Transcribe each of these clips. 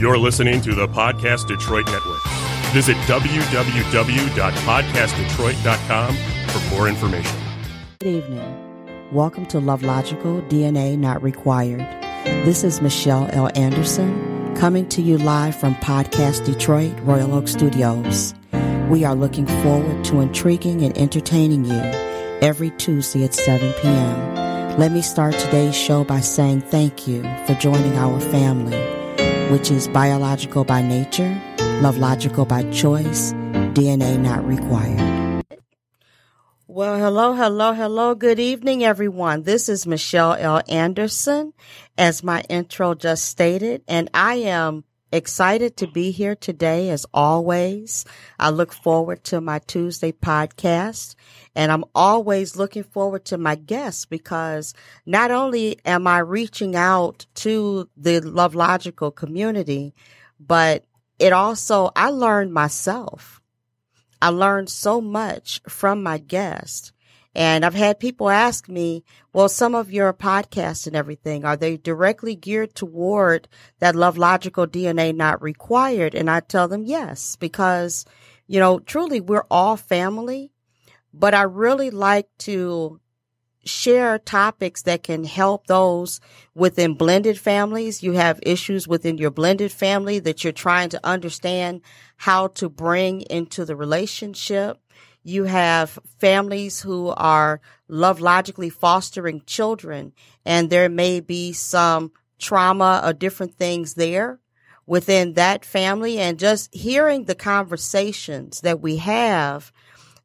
You're listening to the Podcast Detroit Network. Visit www.podcastdetroit.com for more information. Good evening. Welcome to Love Logical DNA Not Required. This is Michelle L. Anderson coming to you live from Podcast Detroit, Royal Oak Studios. We are looking forward to intriguing and entertaining you every Tuesday at 7 p.m. Let me start today's show by saying thank you for joining our family, which is biological by nature, love logical by choice, DNA not required. Well, hello, hello, hello. Good evening, everyone. This is Michelle L. Anderson, as my intro just stated, and I am excited to be here today as always. I look forward to my Tuesday podcast and I'm always looking forward to my guests because not only am I reaching out to the Love Logical community, but it also, I learned myself. I learned so much from my guests. And I've had people ask me, well, some of your podcasts and everything, are they directly geared toward that love logical DNA not required? And I tell them yes, because, you know, truly we're all family but I really like to share topics that can help those within blended families. You have issues within your blended family that you're trying to understand how to bring into the relationship. You have families who are love logically fostering children and there may be some trauma or different things there within that family and just hearing the conversations that we have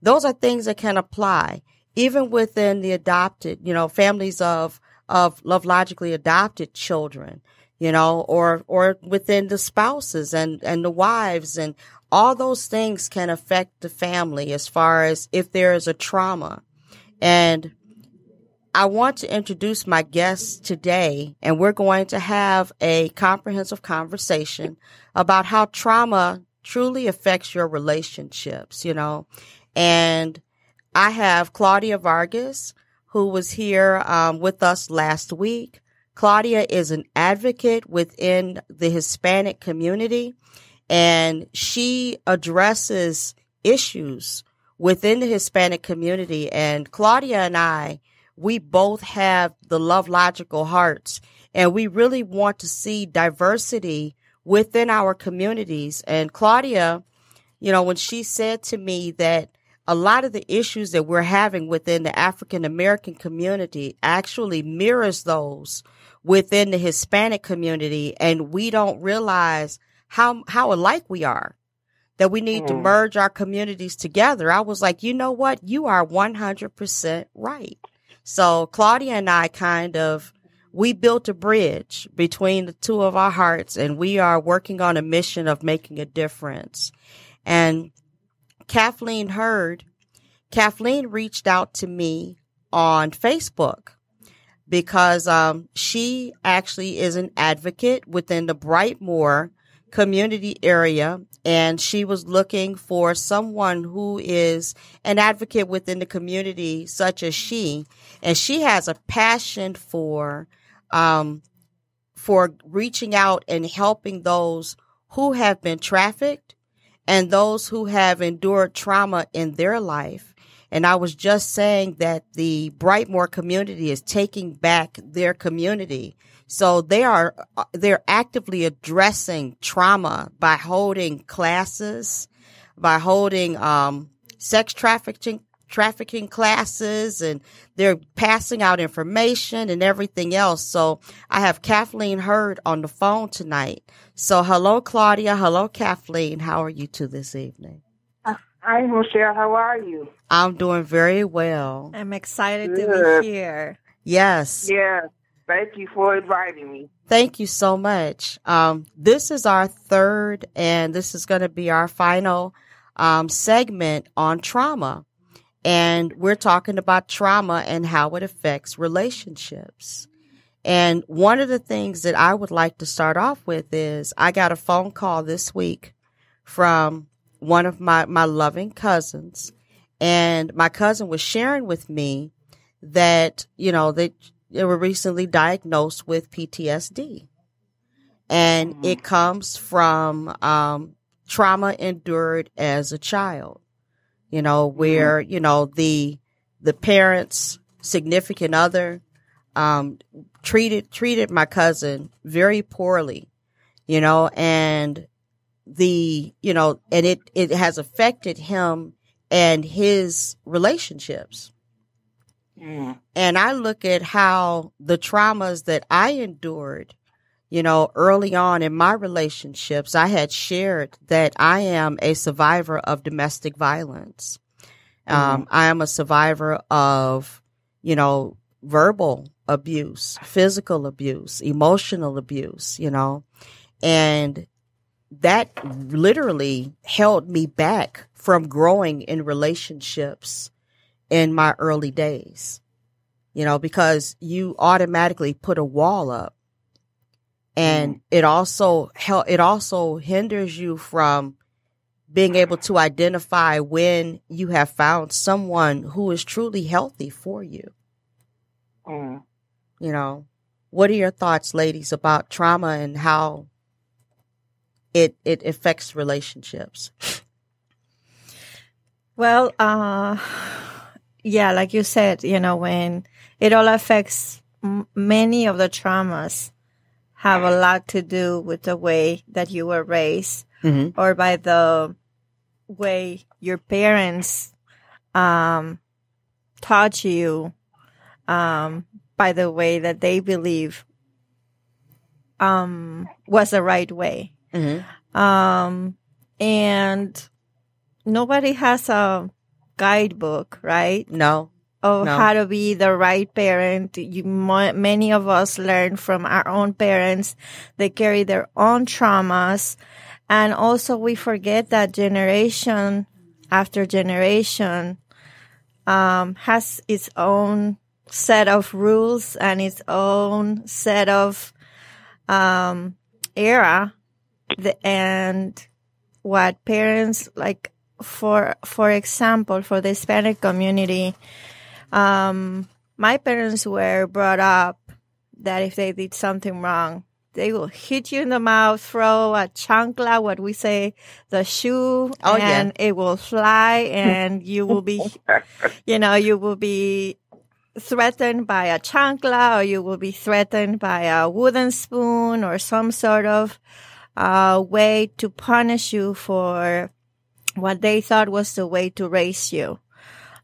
those are things that can apply even within the adopted, you know, families of, of love logically adopted children, you know, or, or within the spouses and, and the wives and all those things can affect the family as far as if there is a trauma. And I want to introduce my guests today, and we're going to have a comprehensive conversation about how trauma truly affects your relationships, you know, and I have Claudia Vargas, who was here um, with us last week. Claudia is an advocate within the Hispanic community, and she addresses issues within the Hispanic community. And Claudia and I, we both have the love logical hearts, and we really want to see diversity within our communities. And Claudia, you know, when she said to me that a lot of the issues that we're having within the African American community actually mirrors those within the Hispanic community. And we don't realize how, how alike we are that we need mm. to merge our communities together. I was like, you know what? You are 100% right. So Claudia and I kind of, we built a bridge between the two of our hearts and we are working on a mission of making a difference. And Kathleen Heard, Kathleen reached out to me on Facebook because um, she actually is an advocate within the Brightmoor community area and she was looking for someone who is an advocate within the community such as she and she has a passion for um, for reaching out and helping those who have been trafficked and those who have endured trauma in their life. And I was just saying that the Brightmoor community is taking back their community. So they are, they're actively addressing trauma by holding classes, by holding, um, sex trafficking, trafficking classes and they're passing out information and everything else. So I have Kathleen Heard on the phone tonight. So hello, Claudia. Hello, Kathleen. How are you two this evening? Hi, Michelle. How are you? I'm doing very well. I'm excited Good. to be here. Yes. Yes. Thank you for inviting me. Thank you so much. Um, this is our third, and this is going to be our final um, segment on trauma. And we're talking about trauma and how it affects relationships. And one of the things that I would like to start off with is I got a phone call this week from one of my, my loving cousins. And my cousin was sharing with me that, you know, they, they were recently diagnosed with PTSD. and mm-hmm. it comes from um, trauma endured as a child. You know, mm-hmm. where you know the the parents, significant other, um, treated treated my cousin very poorly. You know, and the you know, and it it has affected him and his relationships. Mm. And I look at how the traumas that I endured you know, early on in my relationships, I had shared that I am a survivor of domestic violence. Um, mm-hmm. Um, I am a survivor of, you know, verbal abuse, physical abuse, emotional abuse, you know, and that literally held me back from growing in relationships in my early days, you know, because you automatically put a wall up and mm. it also help it also hinders you from being able to identify when you have found someone who is truly healthy for you. Mm. You know, what are your thoughts, ladies, about trauma and how it it affects relationships? Well, uh, yeah, like you said, you know, when it all affects m- many of the traumas have a lot to do with the way that you were raised mm-hmm. or by the way your parents um, taught you um, by the way that they believe um, was the right way. Mm-hmm. Um, and nobody has a guidebook, right? No of no. how to be the right parent. You, many of us learn from our own parents. They carry their own traumas. And also we forget that generation after generation, um, has its own set of rules and its own set of, um, era. and what parents like for, for example, for the Hispanic community, um, my parents were brought up that if they did something wrong, they will hit you in the mouth, throw a chancla, what we say, the shoe, oh, and yeah. it will fly and you will be, you know, you will be threatened by a chancla or you will be threatened by a wooden spoon or some sort of uh, way to punish you for what they thought was the way to raise you.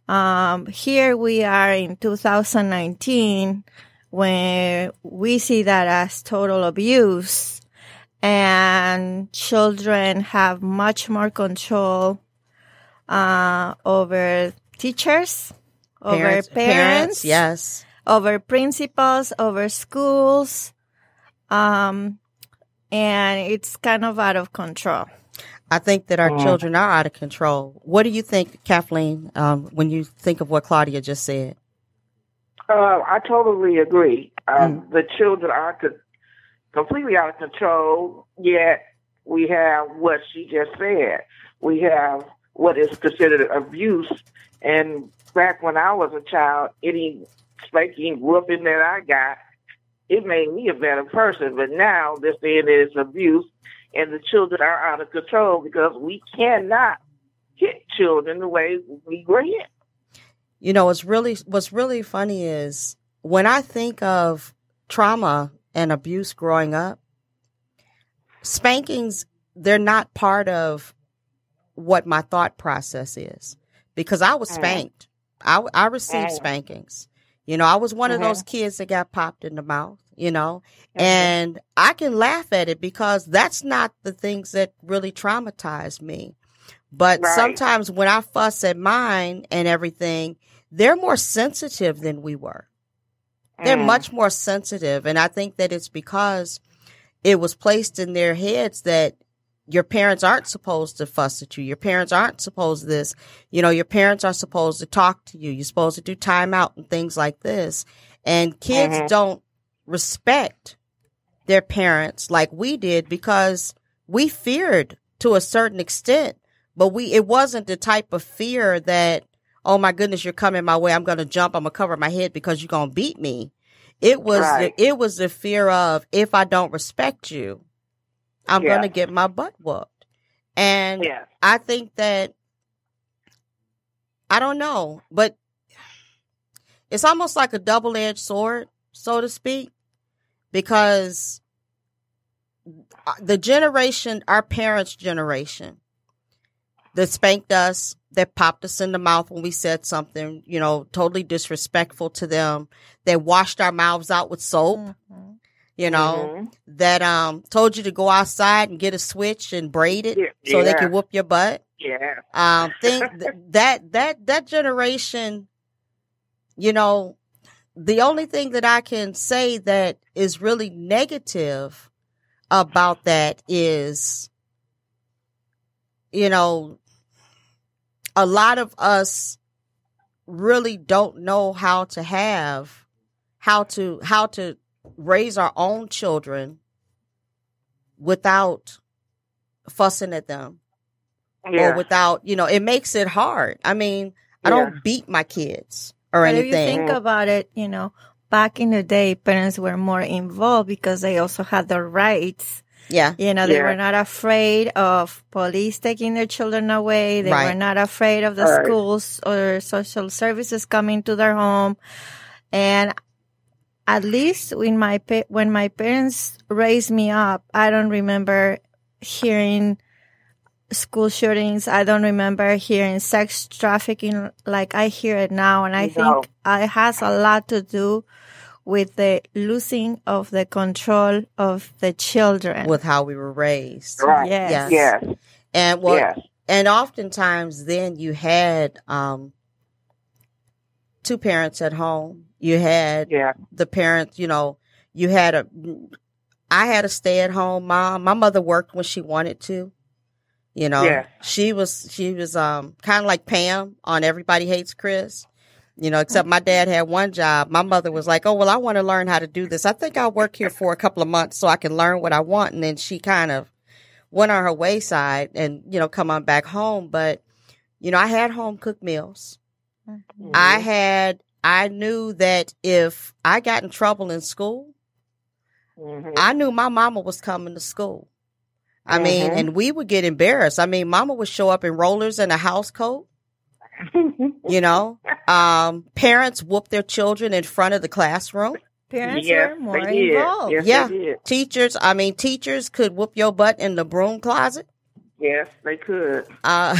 Um, here we are in 2019 when we see that as total abuse and children have much more control uh, over teachers, parents, over parents, parents, yes, over principals, over schools, um, and it's kind of out of control. I think that our mm. children are out of control. What do you think, Kathleen, um, when you think of what Claudia just said? Uh, I totally agree. Um, mm. The children are co- completely out of control, yet we have what she just said. We have what is considered abuse. And back when I was a child, any spanking, whooping that I got, it made me a better person. But now they're saying that it's abuse and the children are out of control because we cannot hit children the way we were hit. You know, what's really what's really funny is when I think of trauma and abuse growing up, spankings they're not part of what my thought process is because I was mm. spanked. I I received mm. spankings. You know, I was one of those kids that got popped in the mouth you know, and I can laugh at it because that's not the things that really traumatize me. But right. sometimes when I fuss at mine and everything, they're more sensitive than we were. They're mm. much more sensitive. And I think that it's because it was placed in their heads that your parents aren't supposed to fuss at you. Your parents aren't supposed to this. You know, your parents are supposed to talk to you. You're supposed to do timeout and things like this. And kids mm-hmm. don't respect their parents like we did because we feared to a certain extent, but we, it wasn't the type of fear that, oh my goodness, you're coming my way. I'm going to jump. I'm going to cover my head because you're going to beat me. It was, right. the, it was the fear of if I don't respect you, I'm Yeah. going to get my butt whooped. And Yes. I think that I don't know, but it's almost like a double-edged sword, so to speak, because uh, the generation, our parents' generation, that spanked us, that popped us in the mouth when we said something, you know, totally disrespectful to them, that washed our mouths out with soap, Mhm. you know, Mhm. that um told you to go outside and get a switch and braid it Yeah. so they could whoop your butt. Yeah. Um, think th- that that that generation, you know, the only thing that I can say that is really negative about that is, you know, a lot of us really don't know how to have how to how to raise our own children without fussing at them Yeah. or without, you know, it makes it hard. I mean, I don't beat my kids or But if you think about it, you know, back in the day, parents were more involved because they also had their rights. yeah. You know, they Yeah. were not afraid of police taking their children away. They were not afraid of the Right. schools or social services coming to their home. And at least when my pa- when my parents raised me up, I don't remember hearing school shootings. I don't remember hearing sex trafficking like I hear it now. And I No. think it has a lot to do with the losing of the control of the children. With how we were raised. Right. Yes. Yes. And well, yes. and oftentimes then you had um two parents at home. You had Yeah. the parents, you know, you had a I had a stay at home mom. My mother worked when she wanted to. You know, Yeah. she was she was um kind of like Pam on Everybody Hates Chris. You know, except my dad had one job. My mother was like, "Oh, well, I want to learn how to do this. I think I'll work here for a couple of months so I can learn what I want." And then she kind of went on her wayside and, you know, come on back home, but you know, I had home cooked meals. Mm-hmm. I had I knew that if I got in trouble in school, Mhm. I knew my mama was coming to school. I mean, Mhm. and we would get embarrassed. I mean, mama would show up in rollers and a house coat, you know. Um, parents whoop their children in front of the classroom. Parents yes, were more they did. involved. Yes, Yeah. they did. Teachers, I mean, teachers could whoop your butt in the broom closet. Yes, they could. Uh,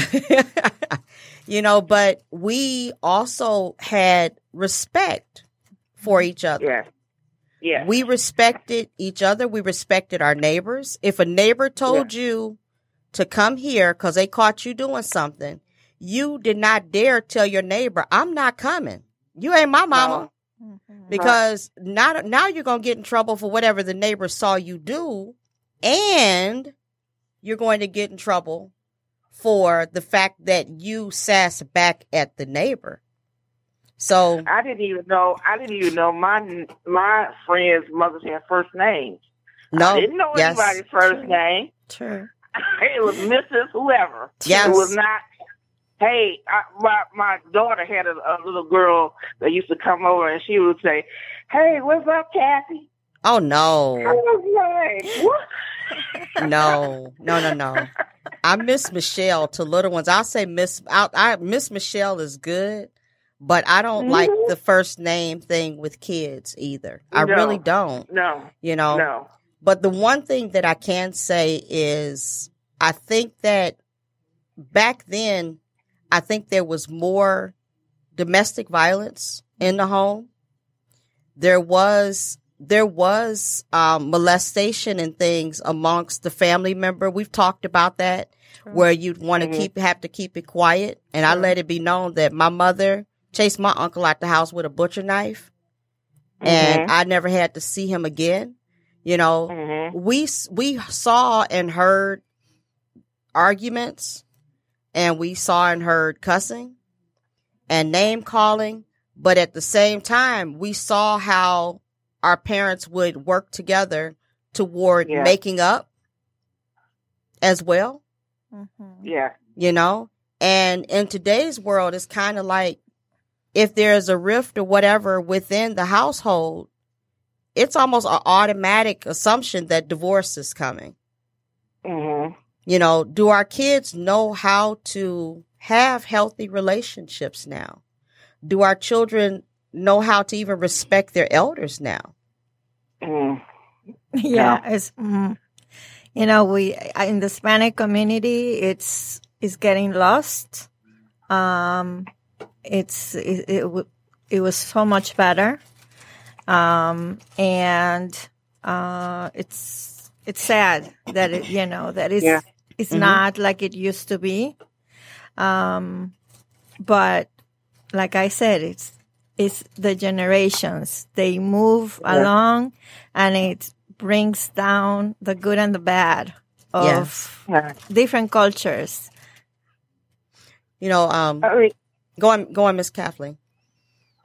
you know, but we also had respect for each other. Yes. Yes. We respected each other. We respected our neighbors. If a neighbor told you to come here because they caught you doing something, you did not dare tell your neighbor, I'm not coming. You ain't my mama. Mhm. Because now, now you're going to get in trouble for whatever the neighbor saw you do. And you're going to get in trouble for the fact that you sass back at the neighbor. So, I didn't even know. I didn't even know my my friends' mothers had first names. no. I didn't know yes. anybody's first name. True. it was Mrs. Whoever. Yes. It was not. Hey, I, my my daughter had a, a little girl that used to come over, and she would say, "Hey, what's up, Kathy?" Oh, I no. was like, "What?" No, no, no, no. I miss Michelle to little ones. I'll say Miss, I, I Miss Michelle is good, but I don't like Mhm. the first name thing with kids either. I No. really don't, No, you know. no. But the one thing that I can say is I think that back then, I think there was more domestic violence in the home. There was there was um, molestation and things amongst the family member. We've talked about that True. where you'd want to Mhm. keep have to keep it quiet. And I let it be known that my mother chased my uncle out the house with a butcher knife, and I never had to see him again. You know, hmm we we saw and heard arguments and we saw and heard cussing and name calling but at the same time we saw how our parents would work together toward Yeah. making up as well Mhm. Yeah. you know and in today's world it's kind of like if there's a rift or whatever within the household it's almost an automatic assumption that divorce is coming Mm-hmm. You know, do our kids know how to have healthy relationships now? Do our children know how to even respect their elders now? Mm. yeah, it's mm, you know we in the Hispanic community, it's it's getting lost. Um, it's it, it, it was so much better, um, and uh, it's it's sad that it you know that it's Yeah. it's Mhm. not like it used to be. Um, but like I said, it's it's the generations they move Yeah. along, and it brings down the good and the bad of Yeah. different cultures. You know, um, go on, go on, Miss Kathleen.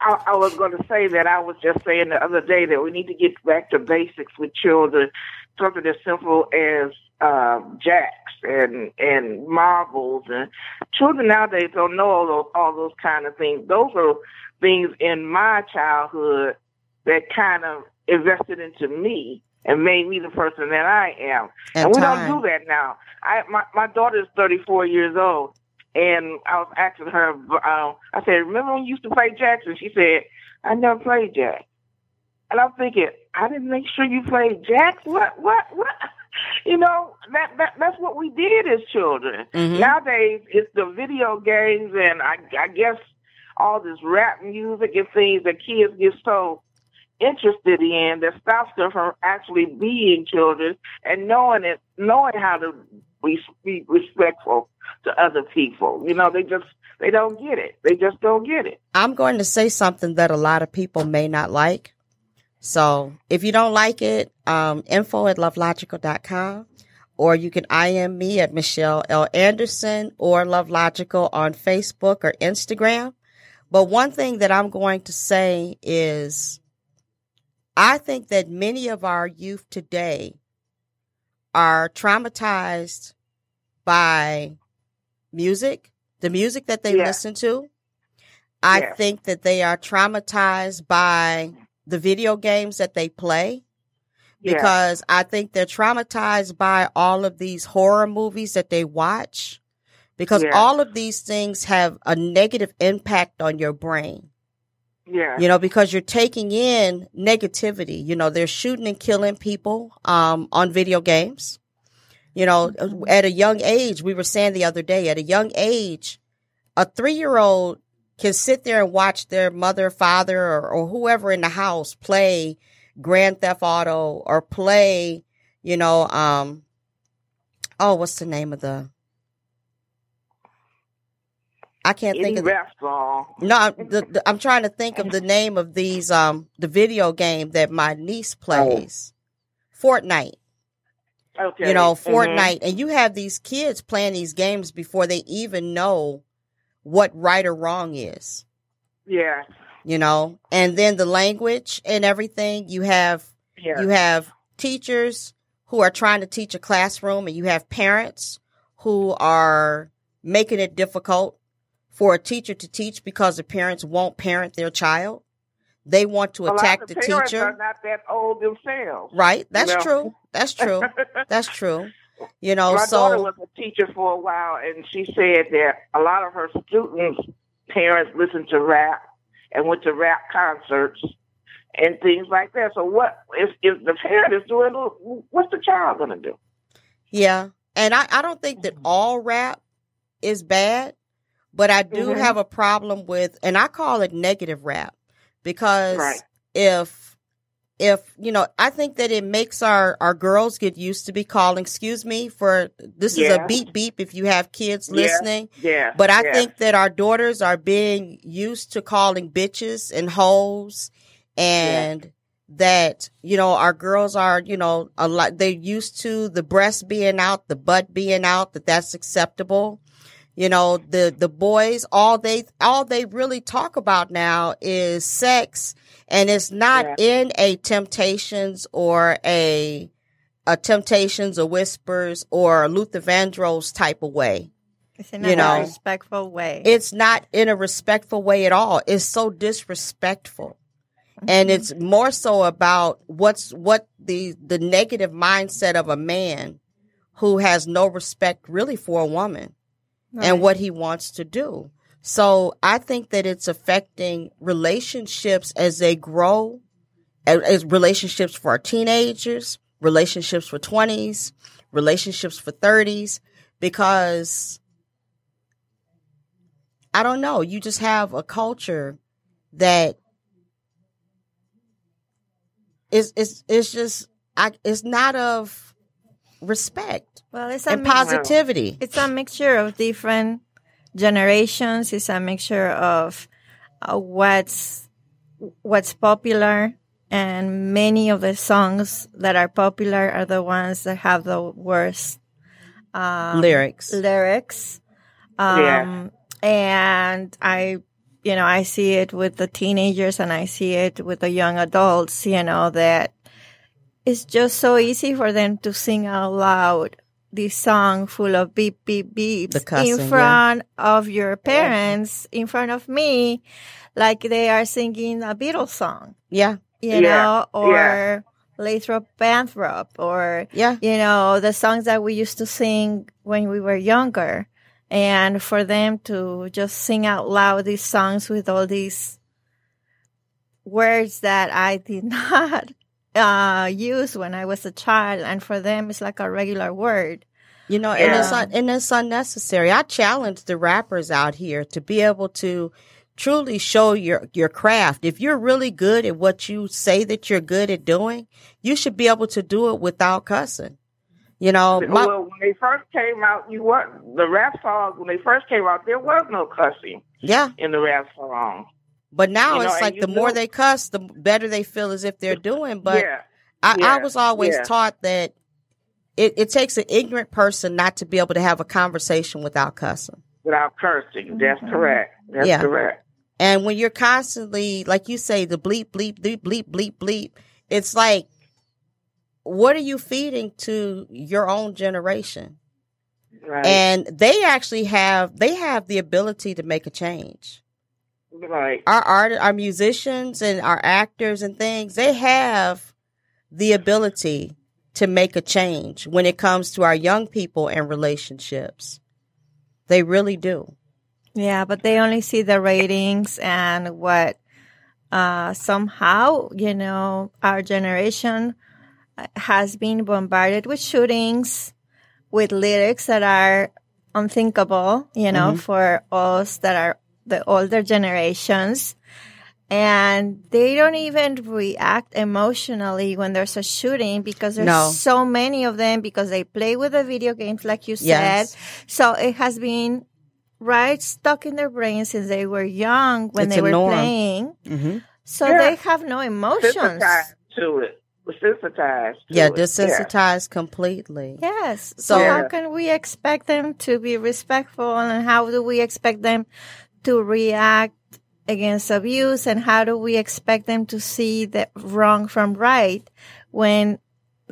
I, I was going to say that I was just saying the other day that we need to get back to basics with children, something as simple as um, jacks and and marbles and children nowadays don't know all those all those kind of things. Those are things in my childhood that kind of invested into me and made me the person that I am. And And, we time. don't do that now. I my my daughter is 34 years old, and I was asking her. Uh, I said, "Remember when you used to play Jackson? She said, "I never played jacks." And I'm thinking, I didn't make sure you played jacks. What? What? What? You know that, that that's what we did as children. Mhm. Nowadays, it's the video games and I, I guess all this rap music and things that kids get so interested in that stops them from actually being children and knowing it, knowing how to be, be respectful to other people. You know, they just they don't get it. They just don't get it. I'm going to say something that a lot of people may not like. So if you don't like it, um, info at lovelogical.com or you can IM me at Michelle L. Anderson or Love Logical on Facebook or Instagram. But one thing that I'm going to say is I think that many of our youth today are traumatized by music, the music that they Yeah. listen to. I Yes. think that they are traumatized by the video games that they play Yeah. because I think they're traumatized by all of these horror movies that they watch because Yeah. all of these things have a negative impact on your brain. Yeah. You know, because you're taking in negativity. You know, they're shooting and killing people um, on video games. You know, at a young age, we were saying the other day, at a young age, a three year old can sit there and watch their mother, father, or, or whoever in the house play Grand Theft Auto or play, you know, um, oh, what's the name of the? I can't think of the, song. no, I'm, the, the, I'm trying to think of the name of these um the video game that my niece plays, Fortnite. Okay. You know. Fortnite, and you have these kids playing these games before they even know what right or wrong is. Yeah. You know, and then the language and everything. You have Yeah. you have teachers who are trying to teach a classroom, and you have parents who are making it difficult for a teacher to teach because the parents won't parent their child. They want to A attack the teacher. are not that old themselves. Right? That's know? true. That's true. That's true. You know, My daughter was a teacher for a while, and she said that a lot of her students' parents listened to rap and went to rap concerts and things like that. So, what if if the parent is doing? What's the child going to do? yeah. And I, I don't think that mm-hmm. all rap is bad, but I do Mhm. have a problem with and I call it negative rap because Right. if if you know i think that it makes our our girls get used to be calling excuse me for this is a beep beep if you have kids Yeah. listening Yeah, but i yeah. think that our daughters are being used to calling bitches and hoes and that you know our girls are you know a lot they're used to the breast being out the butt being out that that's acceptable you know the the boys all they all they really talk about now is sex and it's not Yeah. in a temptations or a a temptations or whispers or luther vandross type of way It's in You a know, respectful way. it's not in a respectful way at all. It's so disrespectful. And Mm-hmm. it's more so about what's what the the negative mindset of a man who has no respect really for a woman and what he wants to do. So I think that it's affecting relationships as they grow, as, relationships for our teenagers, relationships for 20s, relationships for 30s, because I don't know, you just have a culture that is is is just I, it's not of respect Well, it's a and mix- positivity. it's a mixture of different generations. It's a mixture of uh, what's what's popular, and many of the songs that are popular are the ones that have the worst um, Lyrics. lyrics. Um, Yeah. And I, you know, I see it with the teenagers and I see it with the young adults, you know, that it's just so easy for them to sing out loud this song full of beep, beep, beeps cussing, in yeah. front of your parents, in front of me, like they are singing a Beatles song, Yeah. you Yeah. know, or Yeah. Lathrop Banthrop, or Yeah. you know, the songs that we used to sing when we were younger. And for them to just sing out loud these songs with all these words that I did not uh, use when I was a child. And for them, it's like a regular word. You know, and it's un- and it's unnecessary. I challenge the rappers out here to be able to truly show your your craft. If you're really good at what you say that you're good at doing, you should be able to do it without cussing. You know, my, well, when they first came out, you weren't the rap songs. When they first came out, there was no cussing yeah. in the rap song. But now You know, it's like the more they cuss, the better they feel as if they're doing. But yeah, I, I was always yeah. taught that it, it takes an ignorant person not to be able to have a conversation without cussing. without cursing. That's Mhm. correct. That's Yeah. correct. And when you're constantly, like you say, the bleep, bleep, bleep, bleep, bleep, bleep, it's like, what are you feeding to your own generation? Right. And they actually have, they have the ability to make a change. Right. Our art, our musicians and our actors and things, they have the ability to make a change when it comes to our young people and relationships. They really do. Yeah, but they only see the ratings and what uh, somehow, you know, our generation uh, has been bombarded with shootings, with lyrics that are unthinkable, you know, Mhm. for us that are the older generations. And they don't even react emotionally when there's a shooting because there's No. so many of them because they play with the video games, like you said. Yes. So it has been right stuck in their brains since they were young when It's they were norm. playing. hmm So Yeah. they have no emotions. Desensitized to it. Desensitized. To Yeah, it. desensitized completely. Yes. So So- how can we expect them to be respectful and how do we expect them to react against abuse and how do we expect them to see the wrong from right when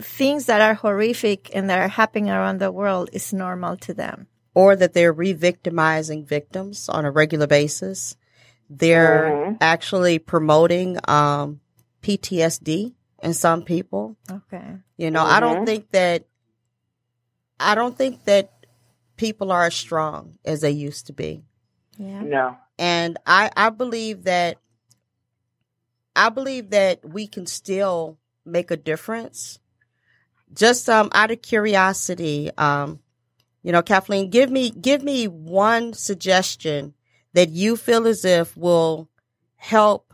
things that are horrific and that are happening around the world is normal to them? or that they're re-victimizing victims on a regular basis. They're Mhm. actually promoting um, PTSD in some people. Okay. You know, I don't Mhm. think that I don't think that people are as strong as they used to be. Yeah. No. And I I believe that I believe that we can still make a difference. Just um out of curiosity, um, you know, Kathleen, give me give me one suggestion that you feel as if will help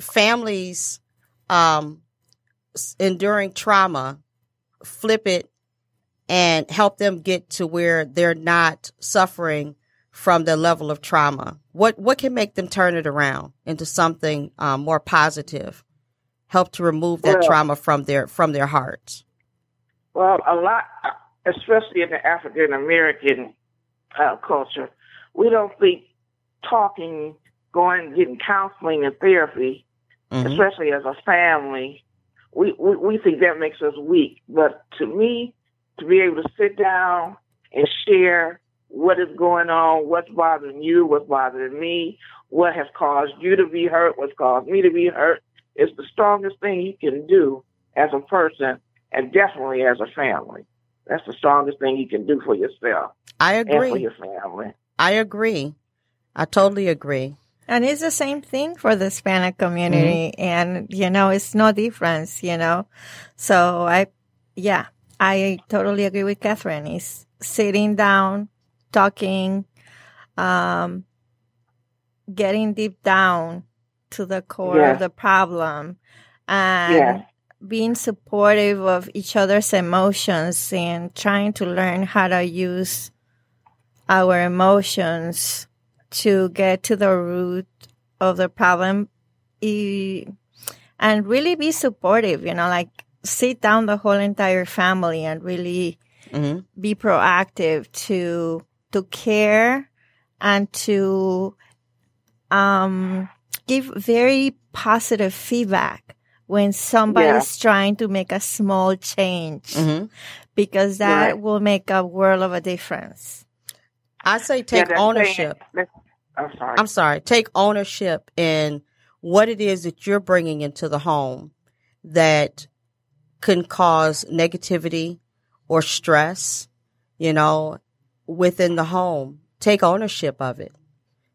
families um enduring trauma flip it and help them get to where they're not suffering from the level of trauma? What what can make them turn it around into something um, more positive? Help to remove that Well- trauma from their from their hearts. Well, a lot, especially in the African American uh, culture, we don't think talking, going, getting counseling and therapy, Mhm. especially as a family, we, we we think that makes us weak. But to me, to be able to sit down and share what is going on, what's bothering you, what's bothering me, what has caused you to be hurt, what's caused me to be hurt, is the strongest thing you can do as a person and definitely as a family. that's the strongest thing you can do for yourself I and for your family. I agree. I totally agree. And it's the same thing for the Hispanic community. Mm-hmm. And, you know, it's no difference, you know. So I, yeah, I totally agree with Catherine. It's sitting down, talking, um, getting deep down to the core Yes. of the problem and Yes. being supportive of each other's emotions and trying to learn how to use our emotions to get to the root of the problem and really be supportive, you know, like sit down the whole entire family and really hmm be proactive to to care and to um give very positive feedback when somebody's trying to make a small change hmm because that Right. will make a world of a difference. I say take that's ownership. saying- I'm sorry. I'm sorry. Take ownership in what it is that you're bringing into the home that can cause negativity or stress, you know, within the home. Take ownership of it.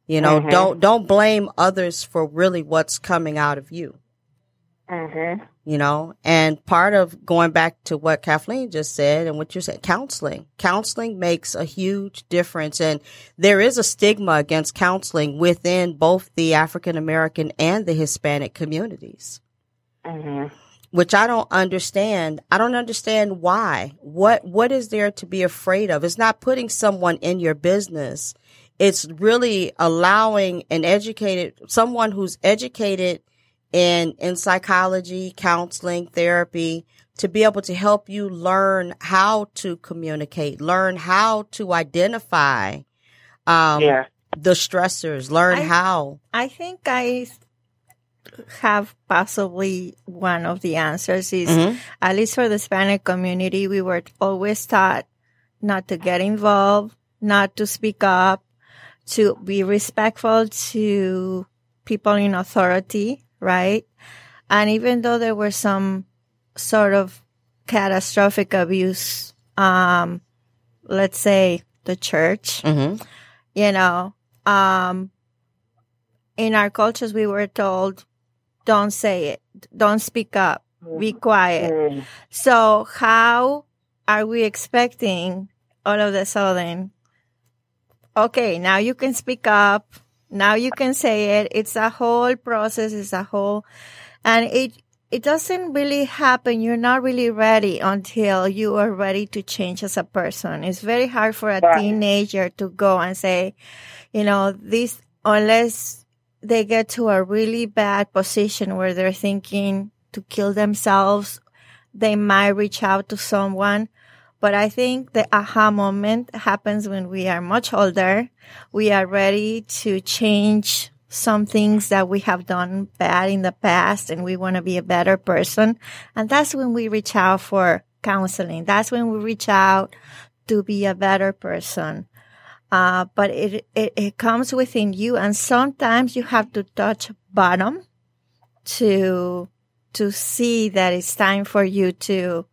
You know, Mhm. don't don't blame others for really what's coming out of you. mm-hmm. you know and part of going back to what kathleen just said and what you said counseling counseling makes a huge difference and there is a stigma against counseling within both the african american and the hispanic communities Mm-hmm. Which i don't understand. I don't understand why. What what is there to be afraid of? It's not putting someone in your business. It's really allowing an educated someone who's educated in in psychology, counseling, therapy to be able to help you learn how to communicate, learn how to identify um yeah. the stressors, learn I- how. I think I have possibly one of the answers is Mhm. at least for the Hispanic community, we were always taught not to get involved, not to speak up, to be respectful to people in authority, right? And even though there were some sort of catastrophic abuse, um, let's say the church, Mhm. you know, um, in our cultures, we were told, don't say it, don't speak up, be quiet. Mm. So how are we expecting all of a sudden? Okay, now you can speak up. Now you can say it. It's a whole process. It's a whole, and it, it doesn't really happen. You're not really ready until you are ready to change as a person. It's very hard for a teenager to go and say, you know, this, unless they get to a really bad position where they're thinking to kill themselves, they might reach out to someone. But I think the aha moment happens when we are much older. We are ready to change some things that we have done bad in the past and we want to be a better person. And that's when we reach out for counseling. That's when we reach out to be a better person. Uh, but it, it, it comes within you. And sometimes you have to touch bottom to, to see that it's time for you to,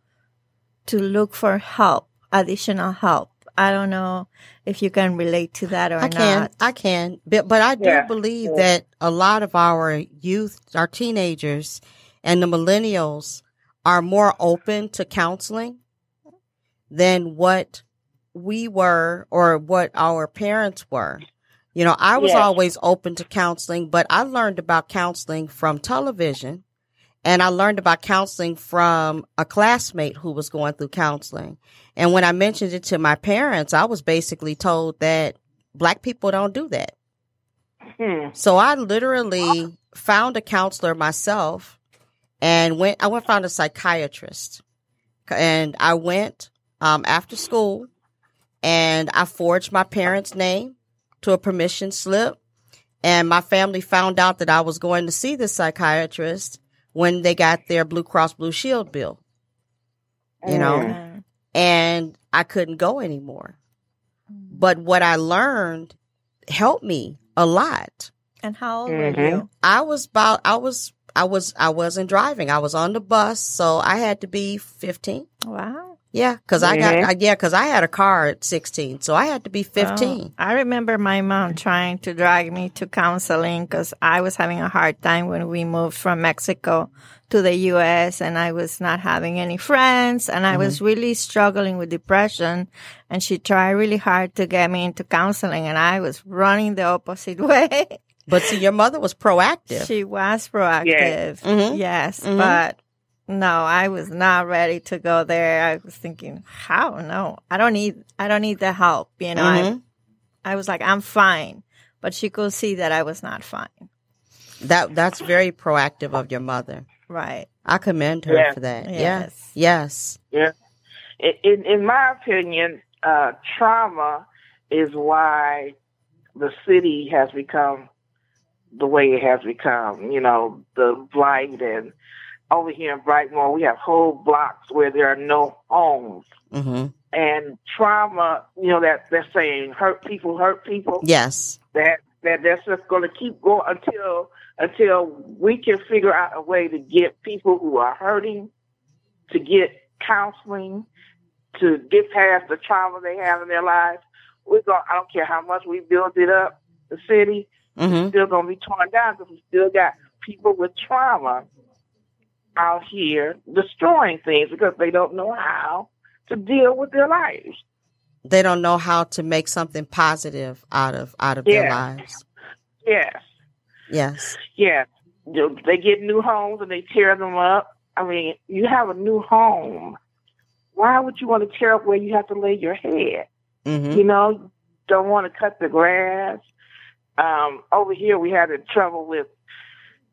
to look for help, additional help. I don't know if you can relate to that or I can, not. I can, but, but I do Yeah. believe Yeah. that a lot of our youth, our teenagers, and the millennials are more open to counseling than what we were or what our parents were. You know, I was Yes. always open to counseling, but I learned about counseling from television and I learned about counseling from a classmate who was going through counseling. And when I mentioned it to my parents, I was basically told that black people don't do that. Hmm. So I literally found a counselor myself and went, I went found a psychiatrist and I went, um, after school and I forged my parents' name to a permission slip. And my family found out that I was going to see the psychiatrist when they got their Blue Cross Blue Shield bill, you know, Mm. And I couldn't go anymore. But what I learned helped me a lot. And how old were Mhm. you? I was about I was I was I wasn't driving. I was on the bus, so I had to be 15. Wow. Yeah, because I got. I, yeah, because I had a car at sixteen, so I had to be fifteen. Oh, I remember my mom trying to drag me to counseling because I was having a hard time when we moved from Mexico to the U.S. and I was not having any friends and I was really struggling with depression. And she tried really hard to get me into counseling and I was running the opposite way. But see, your mother was proactive. She was proactive. Mhm. Yes. Mhm. But no, I was not ready to go there. I was thinking, how? No, I don't need, I don't need the help. You know, I, Mhm. I was like, I'm fine. But she could see that I was not fine. that that's very proactive of your mother. Right. I commend her Yeah. for that. Yes. Yes. Yes. In in, in my opinion, uh, trauma is why the city has become the way it has become. You know, the blight and over here in Brightmoor, we have whole blocks where there are no homes. hmm And trauma, you know, that they're saying hurt people hurt people. Yes. that that that's just going to keep going until until we can figure out a way to get people who are hurting to get counseling to get past the trauma they have in their lives. We're going. I don't care how much we build it up, the city hmm still going to be torn down because we still got people with trauma out here destroying things because they don't know how to deal with their lives. They don't know how to make something positive out of out of their lives. Yes. Yes. Yes. They get new homes and they tear them up. I mean, you have a new home. Why would you want to tear up where you have to lay your head? hmm You know, don't want to cut the grass. Um, over here, we had trouble with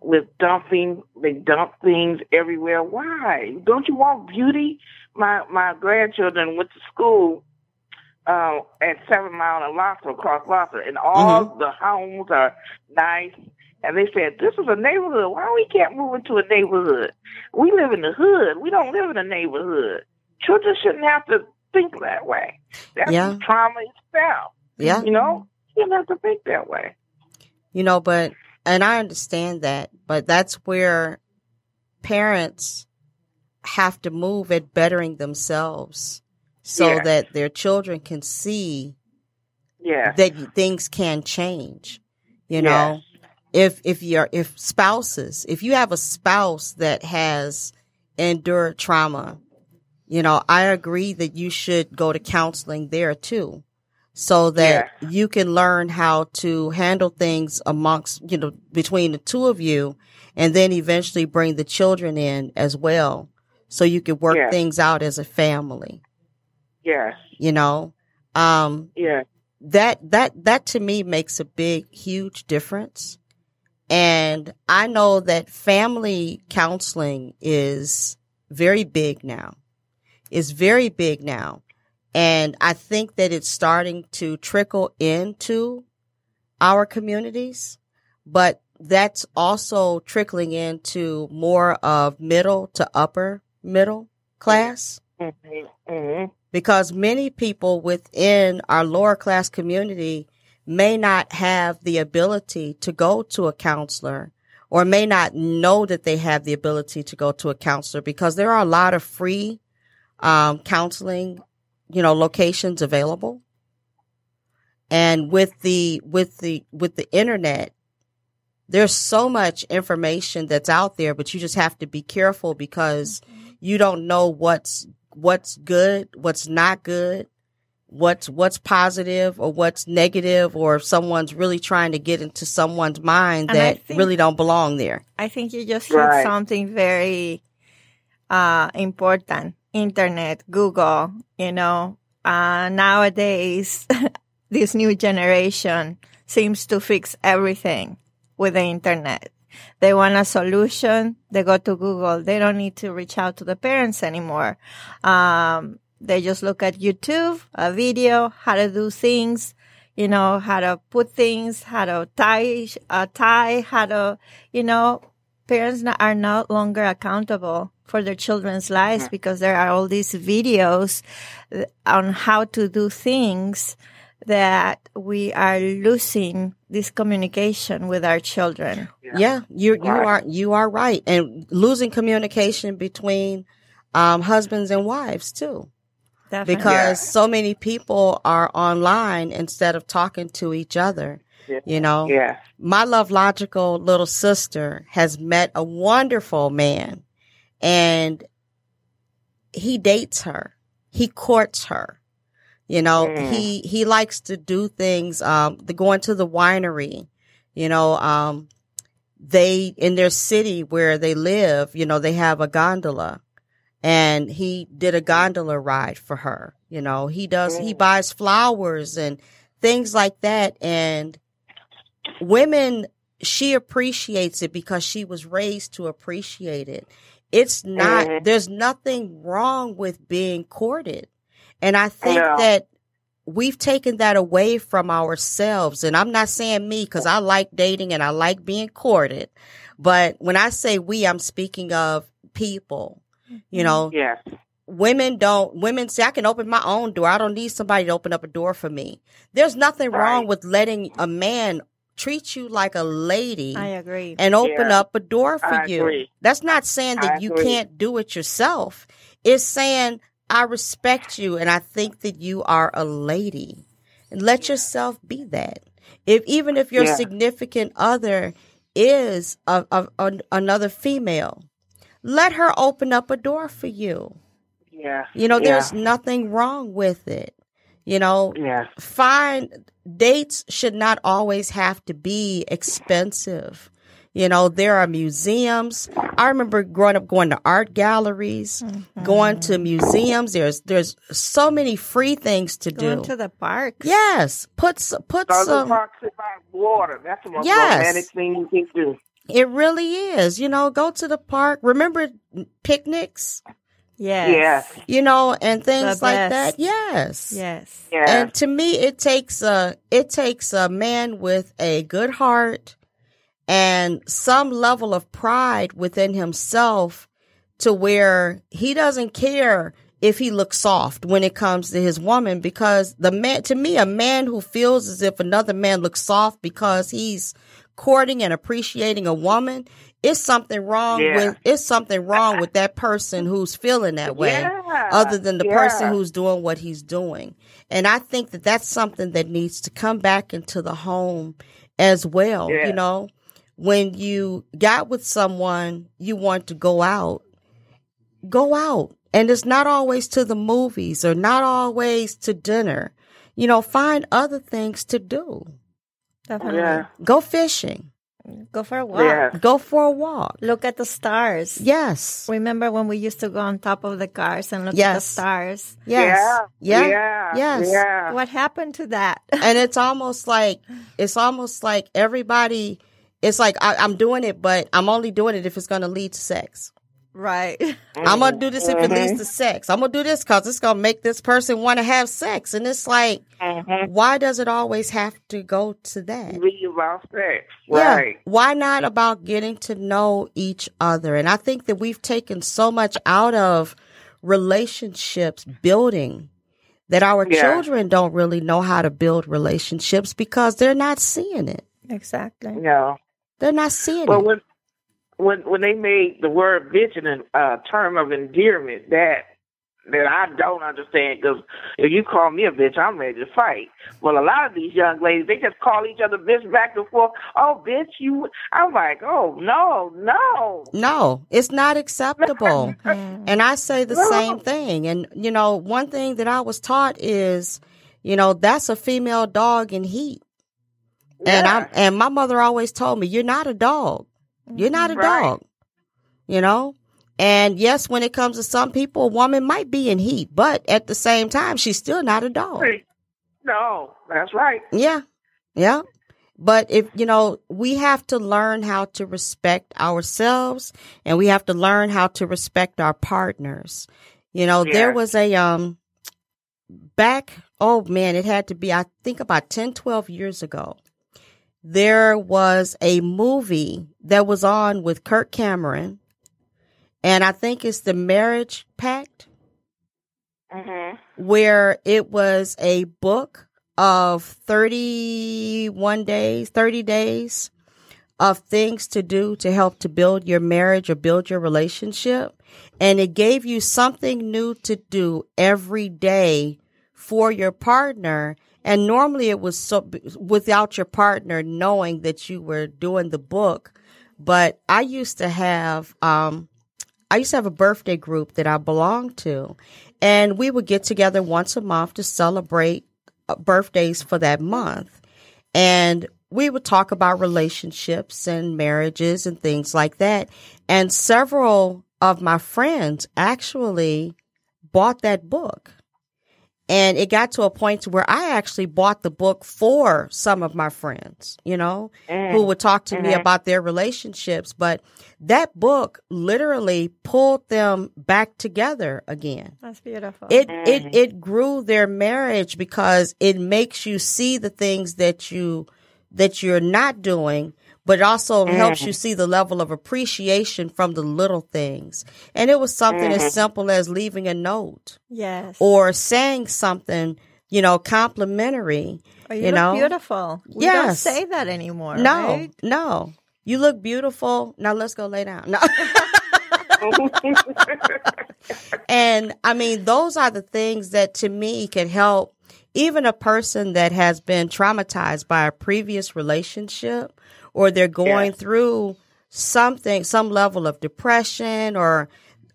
with dumping. They dump things everywhere. Why? Don't you want beauty? My my grandchildren went to school uh, at Seven Mile and Lahser, across Lahser, and all the homes are nice. And they said, "This is a neighborhood. Why we can't move into a neighborhood? We live in the hood. We don't live in a neighborhood. Children shouldn't have to think that way. That's Yeah. trauma itself. Yeah. You know, you shouldn't have to think that way. You know, but and I understand that, but that's where parents have to move at bettering themselves so Yeah. that their children can see Yeah. that things can change. You know, if if you're if spouses, if you have a spouse that has endured trauma, you know, I agree that you should go to counseling there too. So that you can learn how to handle things amongst, you know, between the two of you and then eventually bring the children in as well. So you can work Yeah. things out as a family, Yes. you know. Um, Yeah. that that that to me makes a big huge difference and i know that family counseling is very big now is very big now and i think that it's starting to trickle into our communities but that's also trickling into more of middle to upper middle class. Hmm hmm because many people within our lower class community may not have the ability to go to a counselor or may not know that they have the ability to go to a counselor because there are a lot of free um, counseling, you know, locations available. And with the with the with the internet, there's so much information that's out there, but you just have to be careful because you don't know what's what's good, what's not good, what's what's positive or what's negative, or if someone's really trying to get into someone's mind And that think- really don't belong there. I think you just hit Right. something very uh, important. Internet, Google, you know, uh, nowadays, this new generation seems to fix everything with the internet. They want a solution. They go to Google. They don't need to reach out to the parents anymore. Um, they just look at YouTube, a video, how to do things, you know, how to put things, how to tie a tie, how to, you know, parents no- are no longer accountable for their children's lives because there are all these videos uh, on how to do things that we are losing this communication with our children. Yeah, you you Right. are you are right, and losing communication between um, husbands and wives too. Definitely. because Yeah. so many people are online instead of talking to each other. You know, Yeah. my love logical little sister has met a wonderful man and he dates her. He courts her. You know, Mm. he he likes to do things um the going to the winery. You know, um they in their city where they live, you know, they have a gondola and he did a gondola ride for her. You know, he does he Mm. buys flowers and things like that and women she appreciates it because she was raised to appreciate it. It's not Mhm. there's nothing wrong with being courted. And I think No. that we've taken that away from ourselves. And I'm not saying me because I like dating and I like being courted. But when I say we, I'm speaking of people. You know, Yes. women don't women say I can open my own door. I don't need somebody to open up a door for me. There's nothing wrong with letting a man treat you like a lady I agree. and open Yeah. up a door for I you. agree. That's not saying that I you agree. can't do it yourself. It's saying I respect you and I think that you are a lady. And let yourself be that. If even if your Yeah. significant other is a, a, a- another female, let her open up a door for you. Yeah. You know, Yeah. there's nothing wrong with it. You know, Yeah. find dates should not always have to be expensive. You know, there are museums. I remember growing up going to art galleries, mm-hmm. going to museums. There's there's so many free things to do. Going to the park. yes, put s- put Go to the some. park, sit by water. That's the most Yes. romantic thing you can do. It really is. You know, go to the park. Remember picnics. Yes. Yes. You know, and things like that. Yes. Yes. Yeah. And to me, it takes a it takes a man with a good heart and some level of pride within himself to where he doesn't care if he looks soft when it comes to his woman because the man to me a man who feels as if another man looks soft because he's courting and appreciating a woman it's something wrong Yeah. with it's something wrong with that person who's feeling that way Yeah. other than the Yeah. person who's doing what he's doing. And I think that that's something that needs to come back into the home as well. Yeah. You know, when you got with someone, you want to go out, go out. And it's not always to the movies or not always to dinner. You know, find other things to do. Definitely. Yeah. Go fishing. Go for a walk. Yeah. Go for a walk. Look at the stars. Yes. Remember when we used to go on top of the cars and look at the stars? Yes. Yeah. Yeah. Yeah. Yes. Yeah. What happened to that? and it's almost like it's almost like everybody it's like I, i'm doing it but i'm only doing it if it's going to lead to sex right. i'm going to do this if it Mm-hmm. leads to sex i'm going to do this because it's going to make this person want to have sex and it's like Mhm. why does it always have to go to that Be about sex. yeah. Right. Why not about getting to know each other? And I think that we've taken so much out of relationships building that our Yeah. children don't really know how to build relationships because they're not seeing it. Exactly. No. They're not seeing Well, it. when when when they made the word bitch an uh, term of endearment, that that I don't understand because if you call me a bitch, I'm ready to fight. Well, a lot of these young ladies, they just call each other bitch back and forth. Oh, bitch, you. I'm like, oh no, no. No, it's not acceptable. Mm. and I say the No. same thing. And, you know, one thing that I was taught is, you know, that's a female dog in heat. And I'm and my mother always told me, You're not a dog. You're not a Right. dog. You know? And yes, when it comes to some people, a woman might be in heat, but at the same time, she's still not a dog. No, that's right. Yeah. Yeah. But if, you know, we have to learn how to respect ourselves and we have to learn how to respect our partners. You know, there was a, um, back, oh man, it had to be, I think about 10, 12 years ago. There was a movie that was on with Kirk Cameron and I think it's the Marriage Pact hmm where it was a book of 31 days, 30 days of things to do to help to build your marriage or build your relationship. And it gave you something new to do every day for your partner. And normally it was so without your partner knowing that you were doing the book. But I used to have, um, I used to have a birthday group that I belonged to, and we would get together once a month to celebrate uh, birthdays for that month. And we would talk about relationships and marriages and things like that. And several of my friends actually bought that book. And it got to a point to where I actually bought the book for some of my friends, you know, mm. who would talk to mm-hmm. me about their relationships. But that book literally pulled them back together again. That's beautiful. It mm. it it grew their marriage because it makes you see the things that you that you're not doing but it also mm-hmm. helps you see the level of appreciation from the little things. And it was something mm-hmm. as simple as leaving a note. Yes. Or saying something, you know, complimentary. Oh, you, you know, beautiful. We yes. don't say that anymore. No, right? no. You look beautiful. Now let's go lay down. No. and I mean, those are the things that to me can help even a person that has been traumatized by a previous relationship or they're going yes. through something, some level of depression or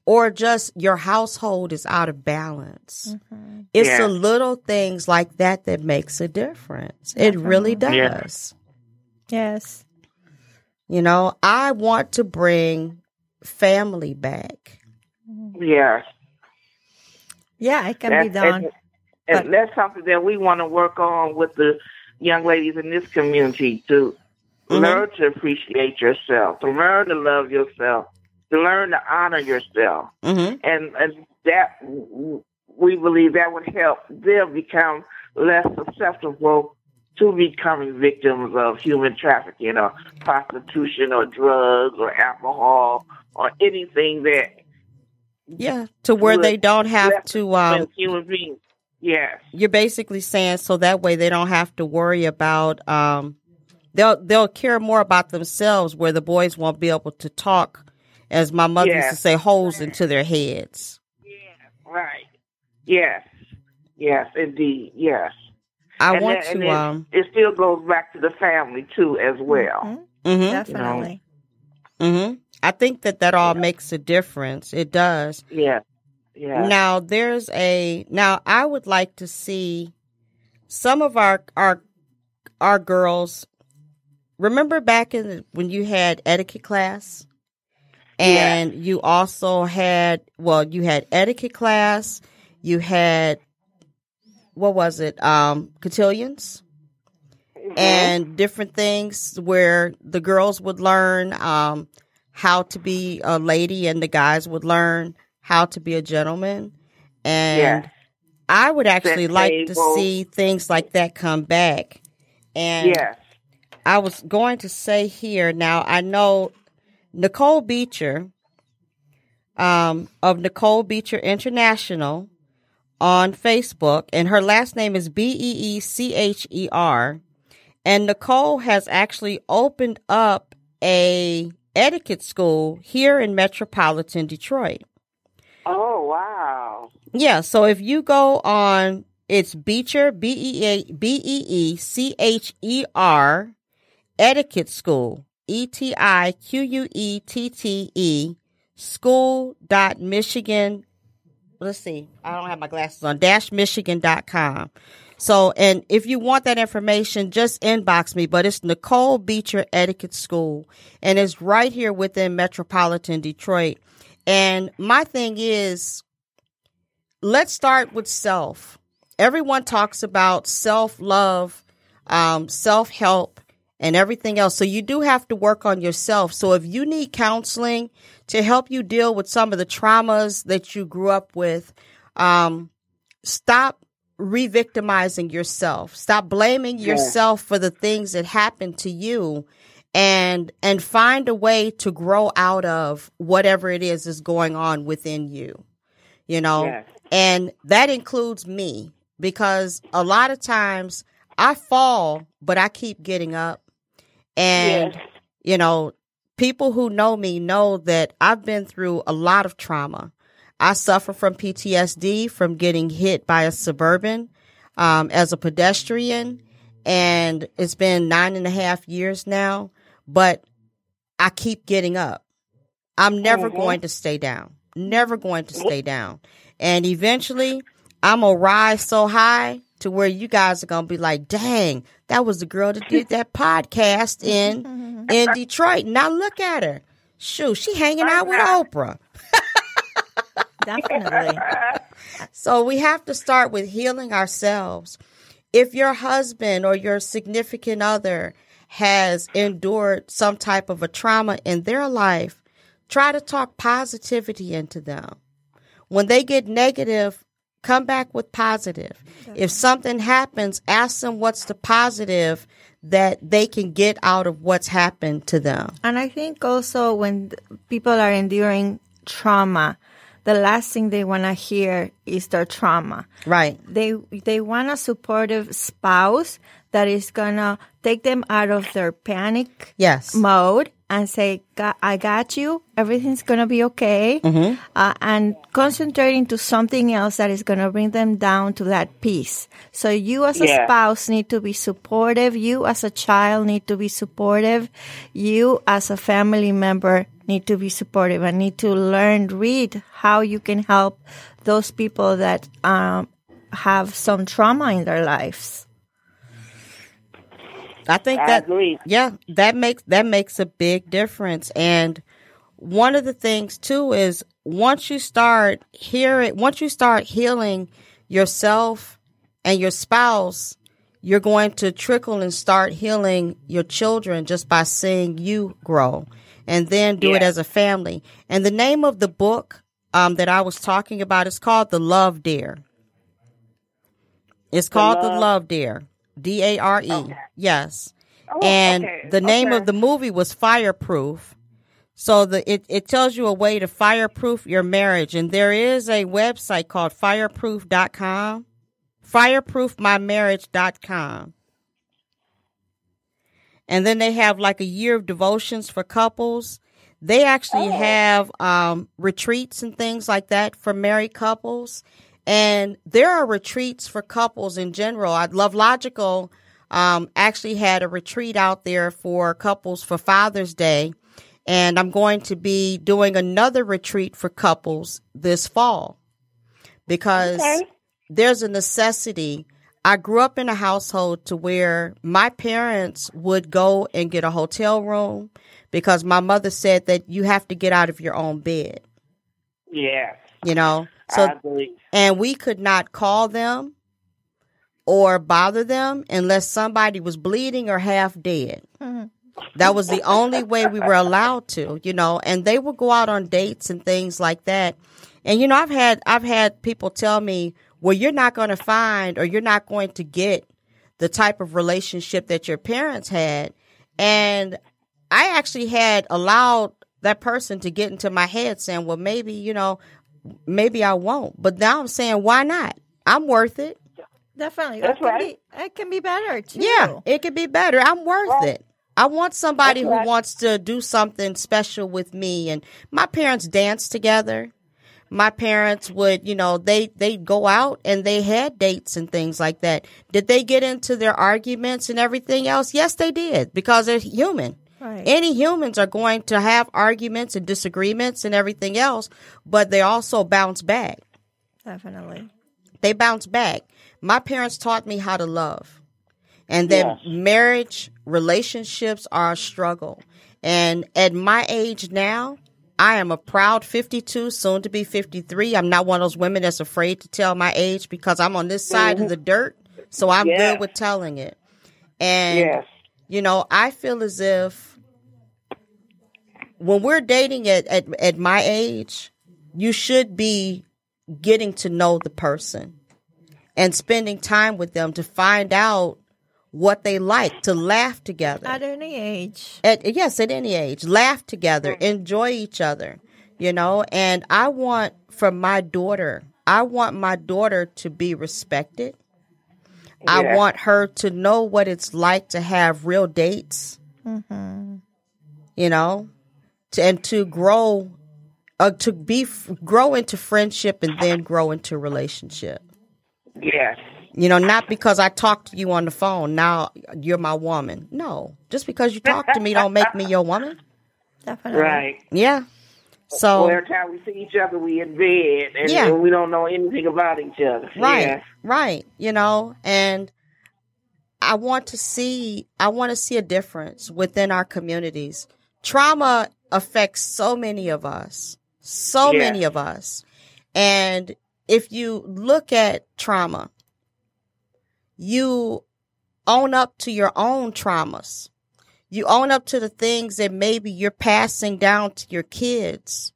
or just your household is out of balance. Mm-hmm. It's yes. the little things like that that makes a difference. It really does. Yes. yes. You know, I want to bring family back. Yes. Yeah, it can that's, be done. And, and that's something that we want to work on with the young ladies in this community to Mm-hmm. Learn to appreciate yourself, to learn to love yourself, to learn to honor yourself. Mm-hmm. And, and that, we believe that would help them become less susceptible to becoming victims of human trafficking or prostitution or drugs or alcohol or anything that yeah to where they don't have to um human beings yes you're basically saying so that way they don't have to worry about um they'll they'll care more about themselves where the boys won't be able to talk as my mother yes. used to say holes right. into their heads yeah right yes yes indeed yes i and want then, to um it still goes back to the family too as well mm-hmm. Mm-hmm. definitely you know? mm-hmm. i think that that all yeah. makes a difference it does yeah yeah now there's a now i would like to see some of our our our girls remember back in when you had etiquette class and yeah. you also had well you had etiquette class you had what was it um cotillions mm-hmm. and different things where the girls would learn um how to be a lady and the guys would learn how to be a gentleman and yeah. i would actually like to see things like that come back and yeah I was going to say here now, I know Nicole Beecher um, of Nicole Beecher International on Facebook, and her last name is B E E C H E R. And Nicole has actually opened up a etiquette school here in metropolitan Detroit. Oh wow. Yeah, so if you go on it's Beecher B E E E C H E R Etiquette School, E T I Q U E T T E, school dot Michigan. Let's see, I don't have my glasses on, dash Michigan.com. So, and if you want that information, just inbox me, but it's Nicole Beecher Etiquette School, and it's right here within metropolitan Detroit. And my thing is, let's start with self. Everyone talks about self love, um, self help, and everything else. So you do have to work on yourself. So if you need counseling to help you deal with some of the traumas that you grew up with, um, stop re-victimizing yourself. Stop blaming yeah. yourself for the things that happened to you and and find a way to grow out of whatever it is is going on within you. You know? Yeah. And that includes me because a lot of times I fall, but I keep getting up. And yes. you know, people who know me know that I've been through a lot of trauma. I suffer from PTSD from getting hit by a suburban um, as a pedestrian, and it's been nine and a half years now. But I keep getting up. I'm never Mhm. going to stay down. Never going to stay down. And eventually, I'm gonna rise so high to where you guys are gonna be like, "Dang, that was the girl that did that podcast in in Detroit." Now look at her. Shoot, she hanging out with uh-huh. Oprah. Definitely. So we have to start with healing ourselves. If your husband or your significant other has endured some type of a trauma in their life, try to talk positivity into them. When they get negative, come back with positive. If something happens, ask them what's the positive that they can get out of what's happened to them. And I think also when people are enduring trauma, the last thing they want to hear is their trauma. Right. They they want a supportive spouse that is gonna take them out of their panic Yes. mode and say, "I got you. Everything's gonna be okay," uh, and concentrating to something else that is gonna bring them down to that peace. So you, as a Yeah. spouse, need to be supportive. You, as a child, need to be supportive. You, as a family member, need to be supportive and need to learn, read how you can help those people that um, have some trauma in their lives. I think I that agree. yeah, that makes that makes a big difference. And one of the things too is once you start hearing, once you start healing yourself and your spouse, you're going to trickle and start healing your children just by seeing you grow, and then do it as a family. And the name of the book um, that I was talking about is called The Love Deer. It's called The Love- Love Dare. D A R E. Okay. Yes. Oh, and okay, the name okay. of the movie was Fireproof. So the it, it tells you a way to fireproof your marriage. And there is a website called fireproof.com. Fireproofmymarriage.com. And then they have like a year of devotions for couples. They actually Oh. have um, retreats and things like that for married couples. And there are retreats for couples in general. I Love Logical um, actually had a retreat out there for couples for Father's Day. And I'm going to be doing another retreat for couples this fall because Okay. there's a necessity. I grew up in a household to where my parents would go and get a hotel room because my mother said that you have to get out of your own bed, Yes. You know? So and we could not call them or bother them unless somebody was bleeding or half dead. Mm-hmm. That was the only way we were allowed to, you know, and they would go out on dates and things like that. And you know, I've had I've had people tell me, "Well, you're not going to find or you're not going to get the type of relationship that your parents had." And I actually had allowed that person to get into my head saying, "Well, maybe, you know, maybe I won't." But now I'm saying, "Why not? I'm worth it." Definitely, That's that can right. be it can be better too. Yeah, it could be better. I'm worth Right. it. I want somebody That's who right. wants to do something special with me. And my parents danced together. My parents would, you know, they they go out and they had dates and things like that. Did they get into their arguments and everything else? Yes, they did because they're human. Right. Any humans are going to have arguments and disagreements and everything else, but they also bounce back Definitely. they bounce back. My parents taught me how to love. And then Yes. marriage relationships are a struggle. And at my age now, I am a proud 52, soon to be 53. I'm not one of those women that's afraid to tell my age because I'm on this side of mm-hmm. the dirt. So I'm Yes. good with telling it. And Yes. you know, I feel as if when we're dating at, at, at my age, you should be getting to know the person and spending time with them to find out what they like, to laugh together. At any age. At, yes, at any age, laugh together, enjoy each other, you know. And I want for my daughter, I want my daughter to be respected. I want her to know what it's like to have real dates. Mm-hmm. you know, to, and to grow, uh, to be grow into friendship and then grow into relationship. Yes. You know, not because I talked to you on the phone, now you're my woman. No, just because you talk to me don't make me your woman. Definitely. Right. Yeah. So Well, every time we see each other, we in bed, and, Yeah. and we don't know anything about each other. right, Yes. right, you know, and I want to see I want to see a difference within our communities. Trauma affects so many of us. So Yeah. many of us. And if you look at trauma, you own up to your own traumas. You own up to the things that maybe you're passing down to your kids.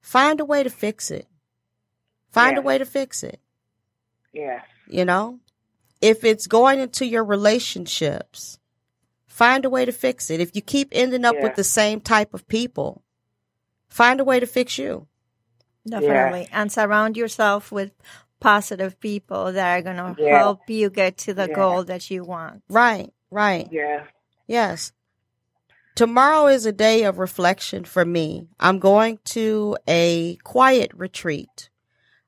Find a way to fix it. Find a way to fix it. Yes. You know, if it's going into your relationships, find a way to fix it. If you keep ending up Yeah. with the same type of people, find a way to fix you. Definitely. And surround yourself with positive people that are going to Yeah. help you get to the Yeah. goal that you want. Right, right. Yes. Yes. Tomorrow is a day of reflection for me. I'm going to a quiet retreat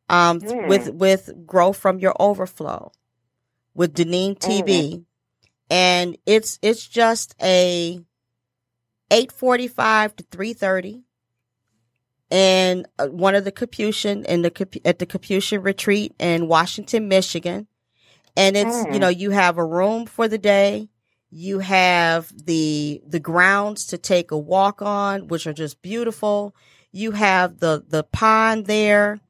um, Hmm. with with Grow from Your Overflow with Deneen TB, and it's it's just a eight forty five to three thirty, and uh, one of the Capuchin in the at the Capuchin retreat in Washington, Michigan, and it's Hmm. you know you have a room for the day. You have the the grounds to take a walk on which are just beautiful. You have the the pond there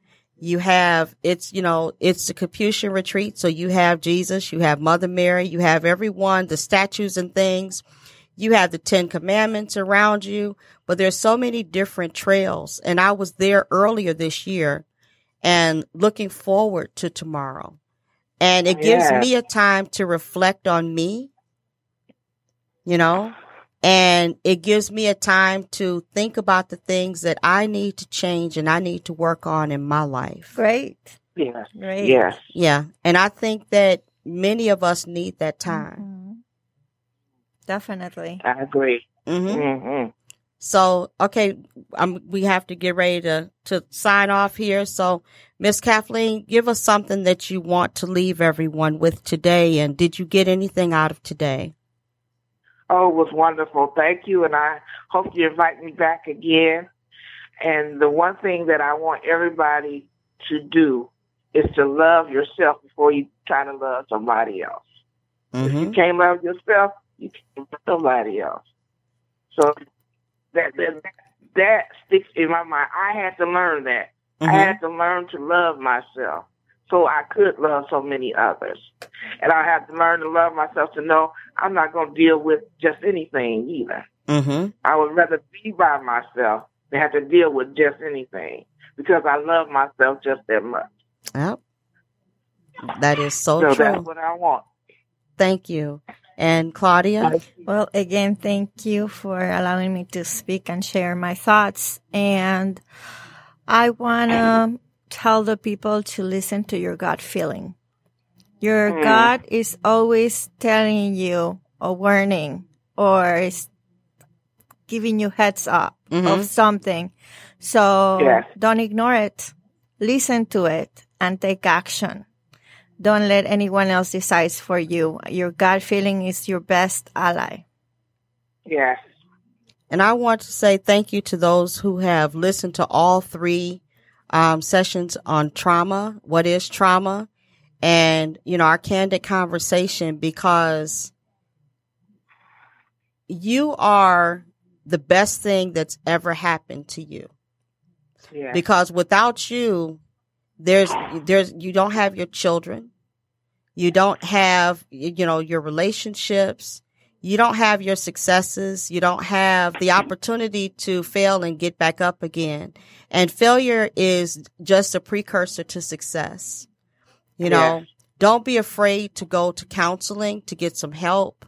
you have it's you know it's the capuchin retreat. So you have jesus you have mother mary you have everyone the statues and things. You have the 10 commandments around you but there's so many different trails. And i was there earlier this year and looking forward to tomorrow. And it oh, gives me a time to reflect on me you know and it gives me a time to think about the things that I need to change and I need to work on in my life. Great. Yes. Great. Yes. Yeah. And I think that many of us need that time. Mhm. Definitely. I agree. hmm hmm So, okay, um, we have to get ready to, to sign off here. So, Miss Kathleen, give us something that you want to leave everyone with today. And did you get anything out of today? Oh, it was wonderful. Thank you, and I hope you invite me back again. And the one thing that I want everybody to do is to love yourself before you try to love somebody else. If you hmm can't love yourself, you can't love somebody else. So that that that sticks in my mind. I had to learn that. I Mm-hmm. had to learn to love myself so I could love so many others. And I had to learn to love myself to know I'm not going to deal with just anything either. hmm I would rather be by myself than have to deal with just anything because I love myself just that much. Yep. That is so, so true. that's what I want. Thank you. And Claudia? Well, again, thank you for allowing me to speak and share my thoughts. And I want to tell the people to listen to your gut feeling. Your Mm. gut is always telling you a warning or is giving you heads up Mhm. of something. So Yes. don't ignore it. Listen to it and take action. Don't let anyone else decide for you. Your gut feeling is your best ally. Yes. And I want to say thank you to those who have listened to all three um, sessions on trauma. What is trauma? And, you know, our candid conversation because you are the best thing that's ever happened to you. Yes. Because without you, there's, there's, you don't have your children. You don't have, you know, your relationships. You don't have your successes. You don't have the opportunity to fail and get back up again. And failure is just a precursor to success. You know, Yes. don't be afraid to go to counseling to get some help.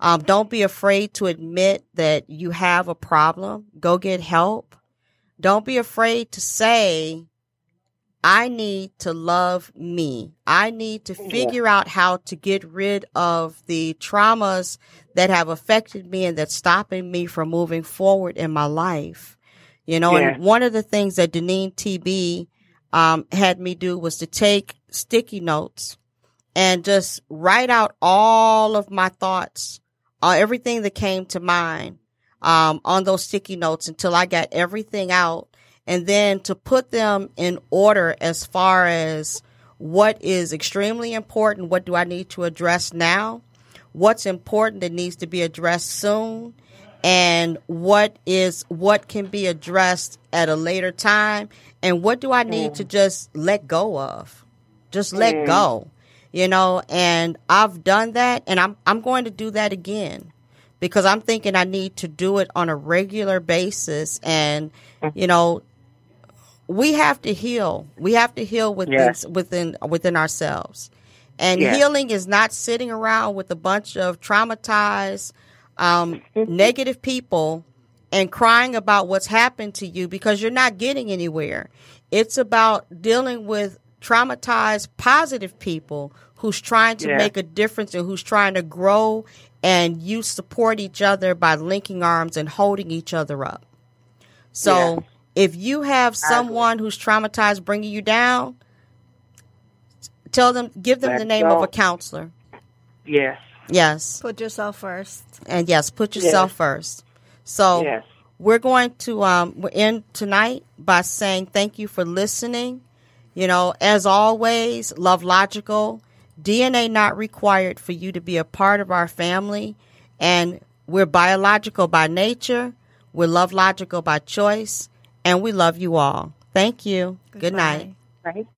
Um, don't be afraid to admit that you have a problem. Go get help. Don't be afraid to say, I need to love me. I need to figure yeah. out how to get rid of the traumas that have affected me and that's stopping me from moving forward in my life. You know, yeah. and one of the things that Deneen TB um, had me do was to take sticky notes and just write out all of my thoughts, uh, everything that came to mind um, on those sticky notes until I got everything out and then to put them in order as far as what is extremely important, what do I need to address now, what's important that needs to be addressed soon, and what is what can be addressed at a later time, and what do I need to just let go of, just let mm. go, you know. And I've done that, and I'm I'm going to do that again because I'm thinking I need to do it on a regular basis, and you know we have to heal. We have to heal within yes. within within ourselves. And yes. healing is not sitting around with a bunch of traumatized, um, negative people and crying about what's happened to you because you're not getting anywhere. It's about dealing with traumatized, positive people who's trying to make a difference and who's trying to grow and you support each other by linking arms and holding each other up. So if you have someone who's traumatized bringing you down, tell them, give them Let's the name go. of a counselor. Yes. Yes. Put yourself first. And yes, put yourself yes. first. So yes. we're going to um we're end tonight by saying thank you for listening. You know, as always, love logical. DNA not required for you to be a part of our family. And we're biological by nature. We're love logical by choice and we love you all. Thank you. Goodbye. Good night. Bye.